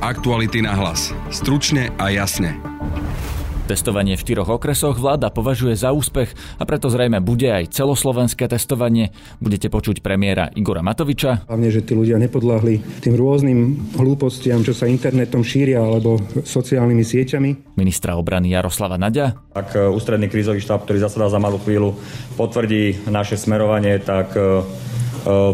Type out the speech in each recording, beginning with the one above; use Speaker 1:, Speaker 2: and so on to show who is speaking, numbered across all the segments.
Speaker 1: Aktuality na hlas. Stručne a jasne.
Speaker 2: Testovanie v štyroch okresoch vláda považuje za úspech a preto zrejme bude aj celoslovenské testovanie. Budete počuť premiéra Igora Matoviča.
Speaker 3: Hlavne, že tí ľudia nepodláhli tým rôznym hlúpostiam, čo sa internetom šíria alebo sociálnymi sieťami.
Speaker 2: Ministra obrany Jaroslava Nadia.
Speaker 4: Ak e, ústredný krízový štáb, ktorý zasadá za malú chvíľu, potvrdí naše smerovanie, tak e,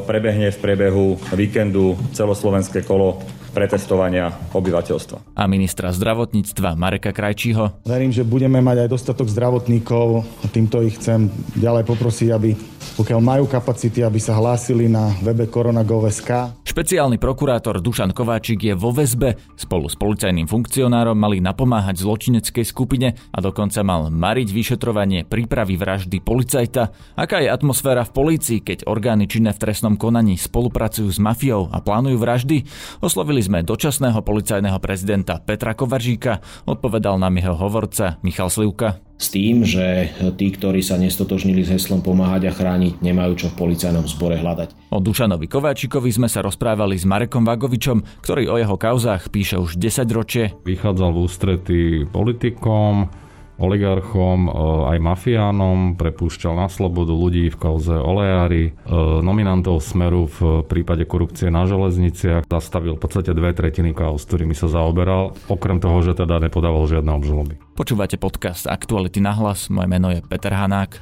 Speaker 4: prebehne v priebehu víkendu celoslovenské kolo pretestovania obyvateľstva.
Speaker 2: A ministra zdravotníctva Mareka Krajčího.
Speaker 5: Verím, že budeme mať aj dostatok zdravotníkov a týmto ich chcem ďalej poprosiť, aby pokiaľ majú kapacity, aby sa hlásili na webe koronagov.sk.
Speaker 2: Špeciálny prokurátor Dušan Kováčik je vo väzbe. Spolu s policajným funkcionárom mali napomáhať zločineckej skupine a dokonca mal mariť vyšetrovanie prípravy vraždy policajta. Aká je atmosféra v polícii, keď orgány činné v trestnom konaní spolupracujú s mafiou a plánujú vraždy? Oslovili sme dočasného policajného prezidenta Petra Kovaržíka, odpovedal nám jeho hovorca Michal Slivka
Speaker 6: s tým, že tí, ktorí sa nestotožnili s heslom pomáhať a chrániť, nemajú čo v policajnom zbore hľadať.
Speaker 2: O Dušanovi Kováčikovi sme sa rozprávali s Marekom Vagovičom, ktorý o jeho kauzách píše už 10 ročie.
Speaker 7: Vychádzal v ústrety politikom, oligarchom, e, aj mafiánom, prepúšťal na slobodu ľudí v kauze oleári, e, nominantov Smeru v prípade korupcie na železniciach, zastavil v podstate dve tretiny kauz, ktorými sa zaoberal, okrem toho, že teda nepodával žiadne obžaloby.
Speaker 2: Počúvate podcast Aktuality na hlas, moje meno je Peter Hanák.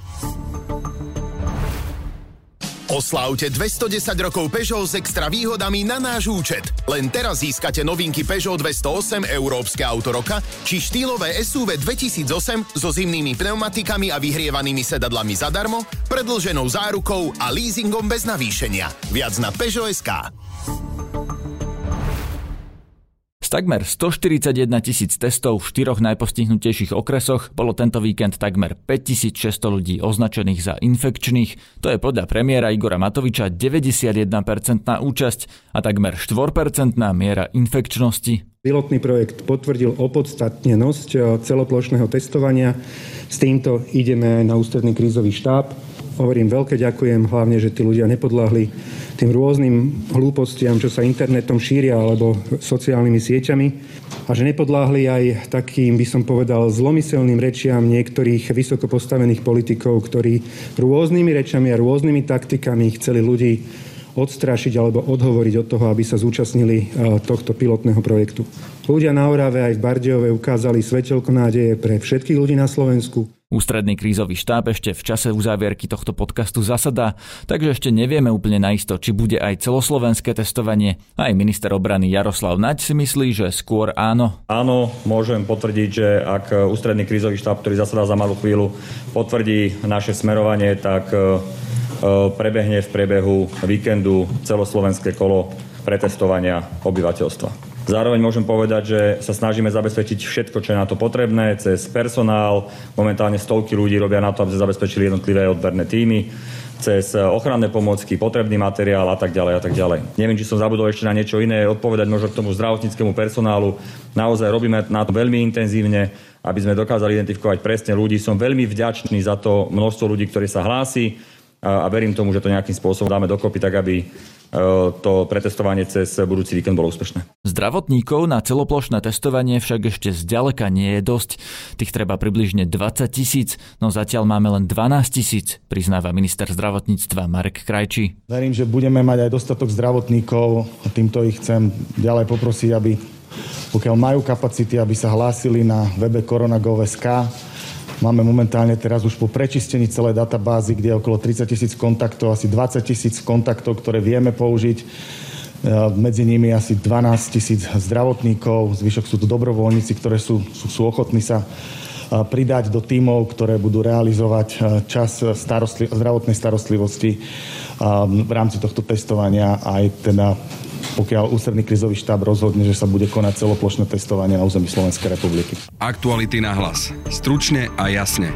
Speaker 8: Oslávte 210 rokov Peugeot s extra výhodami na náš účet. Len teraz získate novinky Peugeot 208 Európske auto roka či štýlové SUV 2008 so zimnými pneumatikami a vyhrievanými sedadlami zadarmo, predlženou zárukou a leasingom bez navýšenia. Viac na Peugeot.sk
Speaker 2: takmer 141 tisíc testov v štyroch najpostihnutejších okresoch bolo tento víkend takmer 5600 ľudí označených za infekčných. To je podľa premiéra Igora Matoviča 91% účasť a takmer 4% miera infekčnosti.
Speaker 3: Pilotný projekt potvrdil opodstatnenosť eh, celoplošného testovania. S týmto ideme aj na ústredný krízový štáb hovorím veľké ďakujem, hlavne, že tí ľudia nepodláhli tým rôznym hlúpostiam, čo sa internetom šíria alebo sociálnymi sieťami a že nepodláhli aj takým, by som povedal, zlomyselným rečiam niektorých vysoko postavených politikov, ktorí rôznymi rečami a rôznymi taktikami chceli ľudí odstrašiť alebo odhovoriť od toho, aby sa zúčastnili e, tohto pilotného projektu. Ľudia na Orave aj v Bardejove ukázali svetelko nádeje pre všetkých ľudí na Slovensku.
Speaker 2: Ústredný krízový štáb ešte v čase uzávierky tohto podcastu zasadá, takže ešte nevieme úplne naisto, či bude aj celoslovenské testovanie. Aj minister obrany Jaroslav Naď si myslí, že skôr áno.
Speaker 4: Áno, môžem potvrdiť, že ak Ústredný krízový štáb, ktorý zasadá za malú chvíľu, potvrdí naše smerovanie, tak e, e, prebehne v priebehu víkendu celoslovenské kolo pretestovania obyvateľstva. Zároveň môžem povedať, že sa snažíme zabezpečiť všetko, čo je na to potrebné, cez personál. Momentálne stovky ľudí robia na to, aby sa zabezpečili jednotlivé odberné týmy cez ochranné pomôcky, potrebný materiál a tak ďalej a tak ďalej. Neviem, či som zabudol ešte na niečo iné odpovedať možno k tomu zdravotníckému personálu. Naozaj robíme na to veľmi intenzívne, aby sme dokázali identifikovať presne ľudí. Som veľmi vďačný za to množstvo ľudí, ktorí sa hlási a verím tomu, že to nejakým spôsobom dáme dokopy tak, aby E, to pretestovanie cez budúci víkend bolo úspešné.
Speaker 2: Zdravotníkov na celoplošné testovanie však ešte zďaleka nie je dosť. Tých treba približne 20 tisíc, no zatiaľ máme len 12 tisíc, priznáva minister zdravotníctva Marek Krajčí.
Speaker 5: Verím, že budeme mať aj dostatok zdravotníkov a týmto ich chcem ďalej poprosiť, aby pokiaľ majú kapacity, aby sa hlásili na webe koronagov.sk Máme momentálne teraz už po prečistení celej databázy, kde je okolo 30 tisíc kontaktov, asi 20 tisíc kontaktov, ktoré vieme použiť. E, medzi nimi asi 12 tisíc zdravotníkov, zvyšok sú tu dobrovoľníci, ktoré sú, sú, sú ochotní sa e, pridať do tímov, ktoré budú realizovať e, čas starostli- zdravotnej starostlivosti v rámci tohto testovania aj teda pokiaľ ústredný krizový štáb rozhodne, že sa bude konať celoplošné testovanie na území Slovenskej republiky.
Speaker 1: Aktuality na hlas. Stručne a jasne.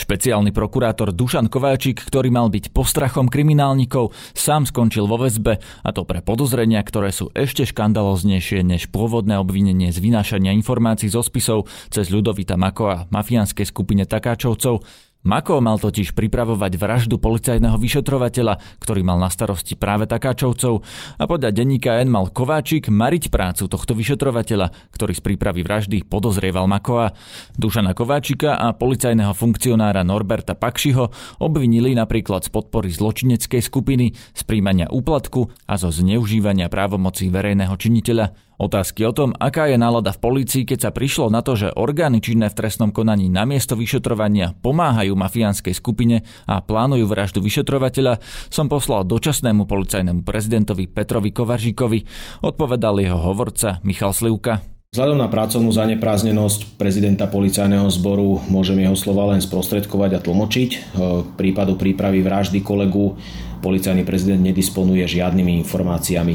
Speaker 2: Špeciálny prokurátor Dušan Kováčik, ktorý mal byť postrachom kriminálnikov, sám skončil vo väzbe a to pre podozrenia, ktoré sú ešte škandaloznejšie než pôvodné obvinenie z vynášania informácií zo spisov cez Ľudovita Mako a mafiánskej skupine Takáčovcov. Mako mal totiž pripravovať vraždu policajného vyšetrovateľa, ktorý mal na starosti práve Takáčovcov a podľa denníka N mal Kováčik mariť prácu tohto vyšetrovateľa, ktorý z prípravy vraždy podozrieval Makoa. Dušana Kováčika a policajného funkcionára Norberta Pakšiho obvinili napríklad z podpory zločineckej skupiny, z príjmania úplatku a zo zneužívania právomocí verejného činiteľa. Otázky o tom, aká je nálada v polícii, keď sa prišlo na to, že orgány činné v trestnom konaní na miesto vyšetrovania pomáhajú mafiánskej skupine a plánujú vraždu vyšetrovateľa, som poslal dočasnému policajnému prezidentovi Petrovi Kovaržíkovi, odpovedal jeho hovorca Michal Slivka.
Speaker 6: Vzhľadom na pracovnú zanepráznenosť prezidenta policajného zboru môžem jeho slova len sprostredkovať a tlmočiť. K prípadu prípravy vraždy kolegu policajný prezident nedisponuje žiadnymi informáciami.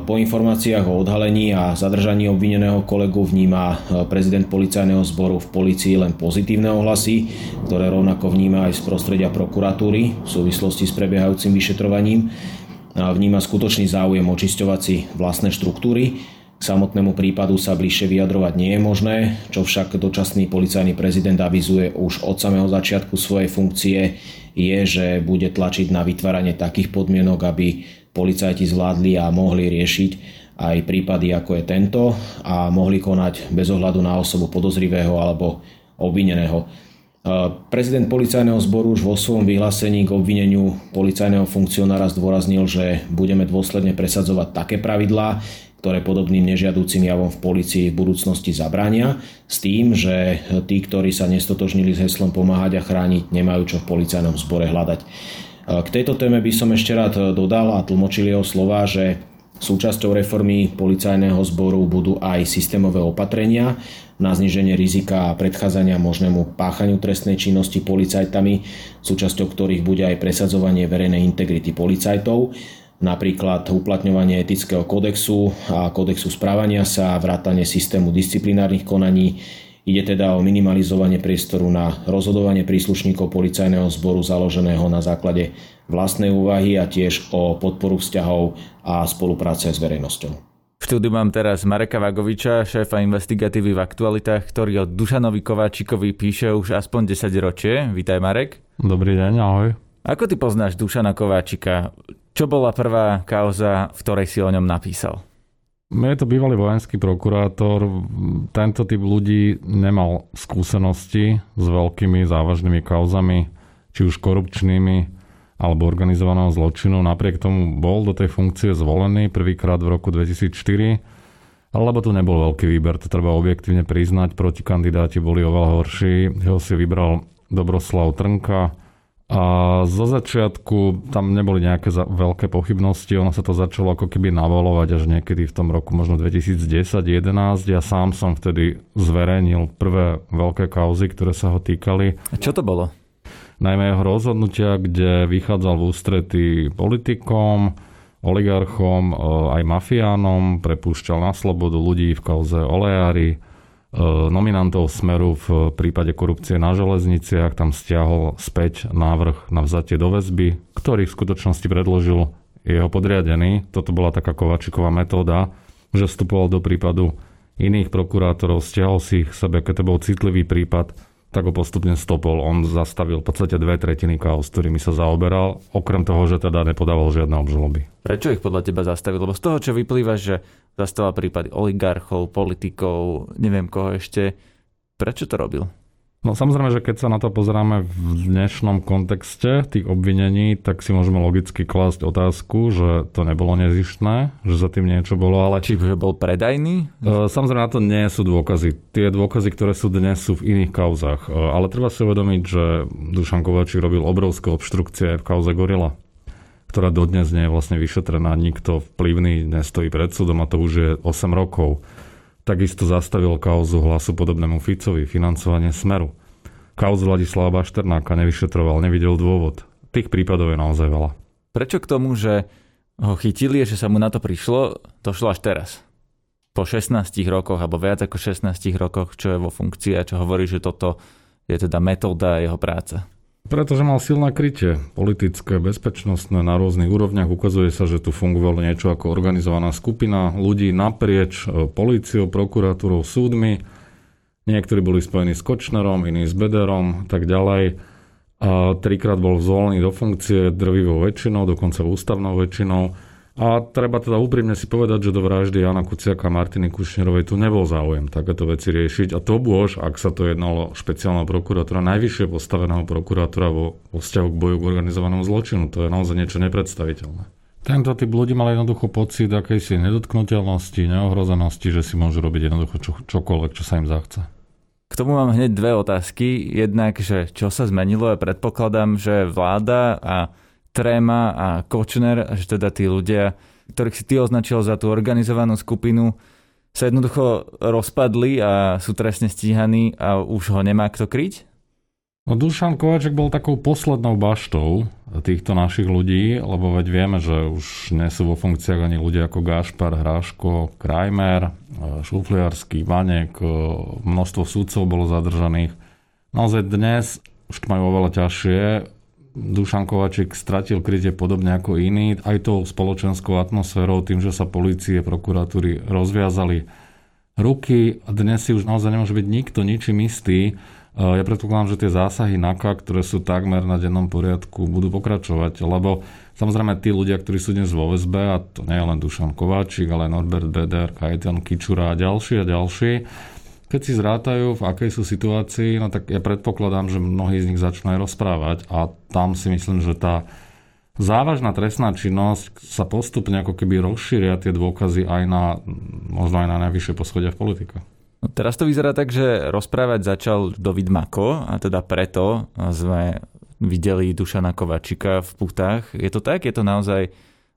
Speaker 6: Po informáciách o odhalení a zadržaní obvineného kolegu vníma prezident policajného zboru v policii len pozitívne ohlasy, ktoré rovnako vníma aj z prostredia prokuratúry v súvislosti s prebiehajúcim vyšetrovaním. Vníma skutočný záujem očisťovať si vlastné štruktúry samotnému prípadu sa bližšie vyjadrovať nie je možné, čo však dočasný policajný prezident avizuje už od samého začiatku svojej funkcie, je, že bude tlačiť na vytváranie takých podmienok, aby policajti zvládli a mohli riešiť aj prípady ako je tento a mohli konať bez ohľadu na osobu podozrivého alebo obvineného. Prezident policajného zboru už vo svojom vyhlásení k obvineniu policajného funkcionára zdôraznil, že budeme dôsledne presadzovať také pravidlá, ktoré podobným nežiadúcim javom v policii v budúcnosti zabránia, s tým, že tí, ktorí sa nestotožnili s heslom pomáhať a chrániť, nemajú čo v policajnom zbore hľadať. K tejto téme by som ešte rád dodal a tlmočil jeho slova, že súčasťou reformy policajného zboru budú aj systémové opatrenia na zniženie rizika a predchádzania možnému páchaniu trestnej činnosti policajtami, súčasťou ktorých bude aj presadzovanie verejnej integrity policajtov napríklad uplatňovanie etického kodexu a kodexu správania sa, vrátanie systému disciplinárnych konaní. Ide teda o minimalizovanie priestoru na rozhodovanie príslušníkov policajného zboru založeného na základe vlastnej úvahy a tiež o podporu vzťahov a spolupráce s verejnosťou.
Speaker 2: V štúdiu mám teraz Mareka Vagoviča, šéfa investigatívy v aktualitách, ktorý od Dušanovi Kováčikovi píše už aspoň 10 ročie. Vítaj Marek.
Speaker 7: Dobrý deň, ahoj.
Speaker 2: Ako ty poznáš Dušana Kováčika? Čo bola prvá kauza, v ktorej si o ňom napísal?
Speaker 7: Je to bývalý vojenský prokurátor. Tento typ ľudí nemal skúsenosti s veľkými závažnými kauzami, či už korupčnými alebo organizovaného zločinu. Napriek tomu bol do tej funkcie zvolený prvýkrát v roku 2004, alebo to nebol veľký výber, to treba objektívne priznať. Proti kandidáti boli oveľa horší. Jeho si vybral Dobroslav Trnka, a zo začiatku tam neboli nejaké veľké pochybnosti, ono sa to začalo ako keby navolovať až niekedy v tom roku možno 2010-2011. Ja sám som vtedy zverejnil prvé veľké kauzy, ktoré sa ho týkali.
Speaker 2: A čo to bolo?
Speaker 7: Najmä jeho rozhodnutia, kde vychádzal v ústretí politikom, oligarchom, e, aj mafiánom, prepúšťal na slobodu ľudí v kauze oleári, nominantov Smeru v prípade korupcie na železniciach. Tam stiahol späť návrh na vzatie do väzby, ktorý v skutočnosti predložil jeho podriadený. Toto bola taká Kovačiková metóda, že vstupoval do prípadu iných prokurátorov, stiahol si ich sebe, keď to bol citlivý prípad, tak ho postupne stopol. On zastavil v podstate dve tretiny kaos, ktorými sa zaoberal, okrem toho, že teda nepodával žiadne obžaloby.
Speaker 2: Prečo ich podľa teba zastavil? Lebo z toho, čo vyplýva, že zastával prípady oligarchov, politikov, neviem koho ešte, prečo to robil?
Speaker 7: No samozrejme, že keď sa na to pozeráme v dnešnom kontexte tých obvinení, tak si môžeme logicky klásť otázku, že to nebolo nezištné, že za tým niečo bolo, ale...
Speaker 2: Či bol predajný?
Speaker 7: E, samozrejme, na to nie sú dôkazy. Tie dôkazy, ktoré sú dnes, sú v iných kauzach. E, ale treba si uvedomiť, že Dušan Kovačík robil obrovské obštrukcie v kauze Gorila ktorá dodnes nie je vlastne vyšetrená. Nikto vplyvný nestojí pred súdom a to už je 8 rokov. Takisto zastavil kauzu hlasu podobnému Ficovi, financovanie Smeru. Kauzu Ladislava Bašternáka nevyšetroval, nevidel dôvod. Tých prípadov je naozaj veľa.
Speaker 2: Prečo k tomu, že ho chytili, že sa mu na to prišlo, došlo až teraz? Po 16 rokoch, alebo viac ako 16 rokoch, čo je vo funkcii a čo hovorí, že toto je teda metóda jeho práce.
Speaker 7: Pretože mal silné krytie politické, bezpečnostné na rôznych úrovniach. Ukazuje sa, že tu fungovalo niečo ako organizovaná skupina ľudí naprieč e, políciou, prokuratúrou, súdmi. Niektorí boli spojení s Kočnerom, iní s Bederom, tak ďalej. A trikrát bol zvolený do funkcie drvivou väčšinou, dokonca ústavnou väčšinou. A treba teda úprimne si povedať, že do vraždy Jana Kuciaka a Martiny Kušnerovej tu nebol záujem takéto veci riešiť. A to bôž, ak sa to jednalo špeciálneho prokurátora, najvyššie postaveného prokurátora vo, vo vzťahu k boju k organizovanému zločinu. To je naozaj niečo nepredstaviteľné. Tento typ ľudí mal jednoducho pocit akejsi nedotknutelnosti, neohrozenosti, že si môžu robiť jednoducho čo, čokoľvek, čo sa im zachce.
Speaker 2: K tomu mám hneď dve otázky. Jednak, že čo sa zmenilo, ja predpokladám, že vláda a Tréma a Kočner, že teda tí ľudia, ktorých si ty označil za tú organizovanú skupinu, sa jednoducho rozpadli a sú trestne stíhaní a už ho nemá kto kryť?
Speaker 7: No Dušan Kovaček bol takou poslednou baštou týchto našich ľudí, lebo veď vieme, že už nie sú vo funkciách ani ľudia ako Gašpar, Hráško, Krajmer, Šufliarský, Vanek, množstvo súdcov bolo zadržaných. Naozaj dnes už to majú oveľa ťažšie. Dušan Kovaček stratil krytie podobne ako iní, aj tou spoločenskou atmosférou, tým, že sa policie, prokuratúry rozviazali ruky dnes si už naozaj nemôže byť nikto ničím istý. Ja predpokladám, že tie zásahy NAKA, ktoré sú takmer na dennom poriadku, budú pokračovať, lebo samozrejme tí ľudia, ktorí sú dnes vo VSB, a to nie je len Dušan Kováčik, ale Norbert Beder, Kajetan Kičura a ďalší a ďalší, keď si zrátajú, v akej sú situácii, no tak ja predpokladám, že mnohí z nich začnú aj rozprávať a tam si myslím, že tá závažná trestná činnosť sa postupne ako keby rozšíria tie dôkazy aj na, možno aj na najvyššie poschodia v politike.
Speaker 2: No teraz to vyzerá tak, že rozprávať začal David Mako a teda preto sme videli Dušana Kovačika v putách. Je to tak? Je to naozaj...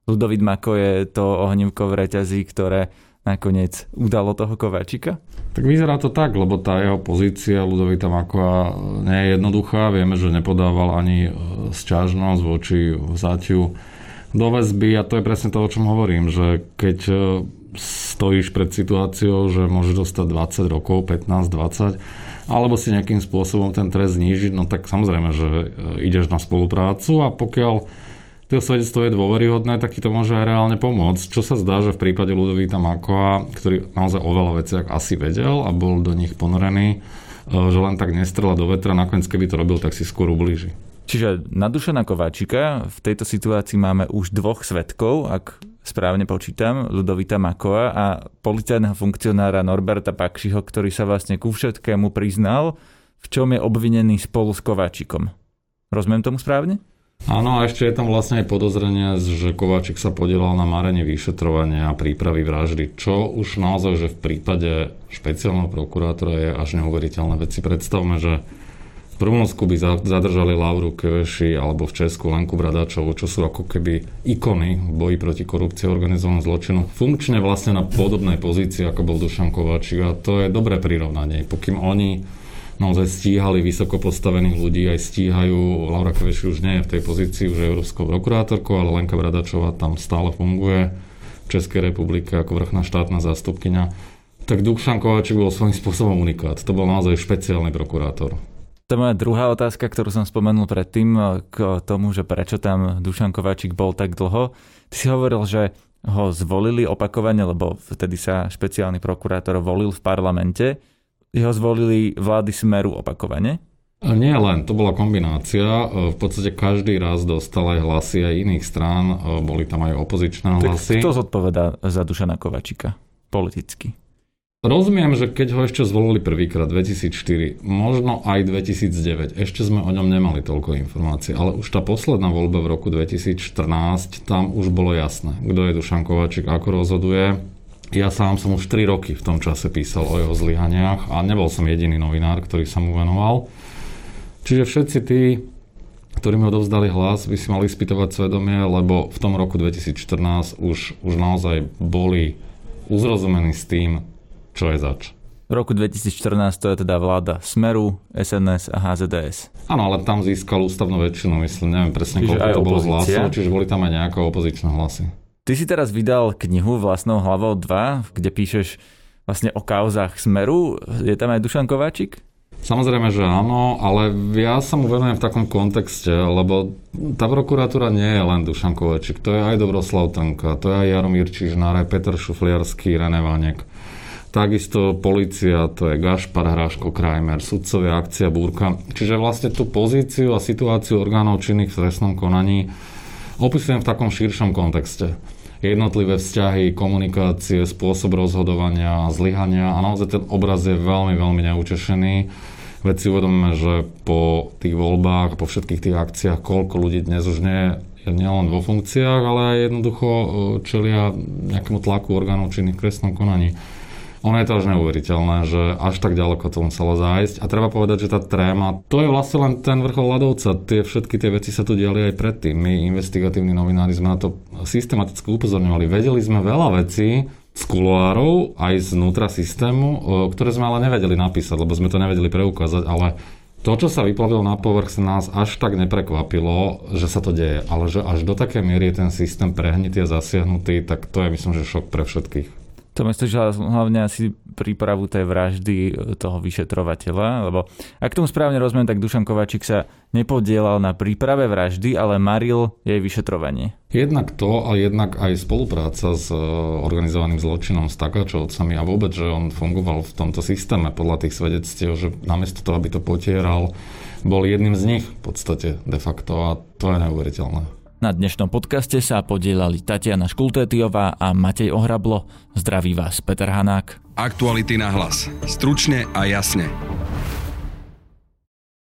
Speaker 2: Ludovit Mako je to ohnívko v reťazí, ktoré nakoniec udalo toho Kováčika?
Speaker 7: Tak vyzerá to tak, lebo tá jeho pozícia Ludovita Makova nie je jednoduchá. Vieme, že nepodával ani e, sťažnosť voči vzatiu do väzby a to je presne to, o čom hovorím, že keď e, stojíš pred situáciou, že môžeš dostať 20 rokov, 15, 20, alebo si nejakým spôsobom ten trest znížiť, no tak samozrejme, že e, ideš na spoluprácu a pokiaľ to svedectvo je dôveryhodné, tak ti to môže aj reálne pomôcť. Čo sa zdá, že v prípade Ludovíta Makova, ktorý naozaj o veľa veciach asi vedel a bol do nich ponorený, e, že len tak nestrela do vetra, nakoniec keby to robil, tak si skôr ublíži.
Speaker 2: Čiže na Dušana Kováčika v tejto situácii máme už dvoch svetkov, ak správne počítam, Ludovita Makova a policajného funkcionára Norberta Pakšiho, ktorý sa vlastne ku všetkému priznal, v čom je obvinený spolu s Kováčikom. Rozumiem tomu správne?
Speaker 7: Áno, a ešte je tam vlastne aj podozrenie, že Kováčik sa podielal na marenie vyšetrovania a prípravy vraždy, čo už naozaj, že v prípade špeciálneho prokurátora je až neuveriteľné veci. Predstavme, že v Rumunsku by zadržali Lauru Keveši alebo v Česku Lenku Bradačovu, čo sú ako keby ikony v boji proti korupcii a organizovanému zločinu. Funkčne vlastne na podobnej pozícii, ako bol Dušan Kováčik a to je dobré prirovnanie. Pokým oni naozaj stíhali vysoko postavených ľudí, aj stíhajú. Laura Kveši už nie je v tej pozícii, už je európskou prokurátorkou, ale Lenka Bradačová tam stále funguje v Českej republike ako vrchná štátna zástupkynia. Tak Dušan Kováčik bol svojím spôsobom unikát. To bol naozaj špeciálny prokurátor.
Speaker 2: To je moja druhá otázka, ktorú som spomenul predtým k tomu, že prečo tam Dušan Kováčik bol tak dlho. Ty si hovoril, že ho zvolili opakovane, lebo vtedy sa špeciálny prokurátor volil v parlamente ho zvolili vlády Smeru opakovane?
Speaker 7: Nie len, to bola kombinácia. V podstate každý raz dostal aj hlasy aj iných strán, boli tam aj opozičné hlasy.
Speaker 2: Tak kto zodpovedá za Dušana Kovačika politicky?
Speaker 7: Rozumiem, že keď ho ešte zvolili prvýkrát 2004, možno aj 2009, ešte sme o ňom nemali toľko informácií, ale už tá posledná voľba v roku 2014, tam už bolo jasné, kto je Dušan Kovačik, ako rozhoduje. Ja sám som už 3 roky v tom čase písal o jeho zlyhaniach a nebol som jediný novinár, ktorý sa mu venoval. Čiže všetci tí, ktorí mi odovzdali hlas, by si mali spýtovať svedomie, lebo v tom roku 2014 už, už naozaj boli uzrozumení s tým, čo je zač.
Speaker 2: V roku 2014 to je teda vláda Smeru, SNS a HZDS.
Speaker 7: Áno, ale tam získal ústavnú väčšinu, myslím, neviem presne, čiže koľko to bolo hlasov, čiže boli tam aj nejaké opozičné hlasy.
Speaker 2: Ty si teraz vydal knihu vlastnou hlavou 2, kde píšeš vlastne o kauzách Smeru. Je tam aj Dušan Kováčik?
Speaker 7: Samozrejme, že áno, ale ja sa mu venujem v takom kontexte, lebo tá prokuratúra nie je len Dušan Kováčik, to je aj Dobroslav Tanka, to je aj Jaromír Čižnár, aj Peter Šufliarský, René Vanek. takisto policia, to je Gašpar Hráško Krajmer, sudcovia akcia Búrka. Čiže vlastne tú pozíciu a situáciu orgánov činných v trestnom konaní opisujem v takom širšom kontexte jednotlivé vzťahy, komunikácie, spôsob rozhodovania, zlyhania a naozaj ten obraz je veľmi, veľmi neutešený. Veď si uvedomíme, že po tých voľbách, po všetkých tých akciách, koľko ľudí dnes už nie je nielen vo funkciách, ale aj jednoducho e, čelia nejakému tlaku orgánov činných v trestnom konaní. Ono je to až neuveriteľné, že až tak ďaleko to muselo zájsť. A treba povedať, že tá tréma, to je vlastne len ten vrchol ľadovca. Tie všetky tie veci sa tu diali aj predtým. My, investigatívni novinári, sme na to systematicky upozorňovali. Vedeli sme veľa vecí, z kuloárov, aj znútra systému, ktoré sme ale nevedeli napísať, lebo sme to nevedeli preukázať, ale to, čo sa vyplavilo na povrch, sa nás až tak neprekvapilo, že sa to deje. Ale že až do takej miery je ten systém prehnitý a zasiahnutý, tak to je myslím, že šok pre všetkých.
Speaker 2: To myslíš hlavne asi prípravu tej vraždy e, toho vyšetrovateľa, lebo ak tomu správne rozumiem, tak Dušan Kovačík sa nepodielal na príprave vraždy, ale maril jej vyšetrovanie.
Speaker 7: Jednak to a jednak aj spolupráca s e, organizovaným zločinom, s takáčovcami a vôbec, že on fungoval v tomto systéme podľa tých svedectiev, že namiesto toho, aby to potieral, bol jedným z nich v podstate de facto a to je neuveriteľné.
Speaker 2: Na dnešnom podcaste sa podielali Tatiana Škultétiová a Matej Ohrablo. Zdraví vás Peter Hanák.
Speaker 1: Aktuality na hlas. Stručne a jasne.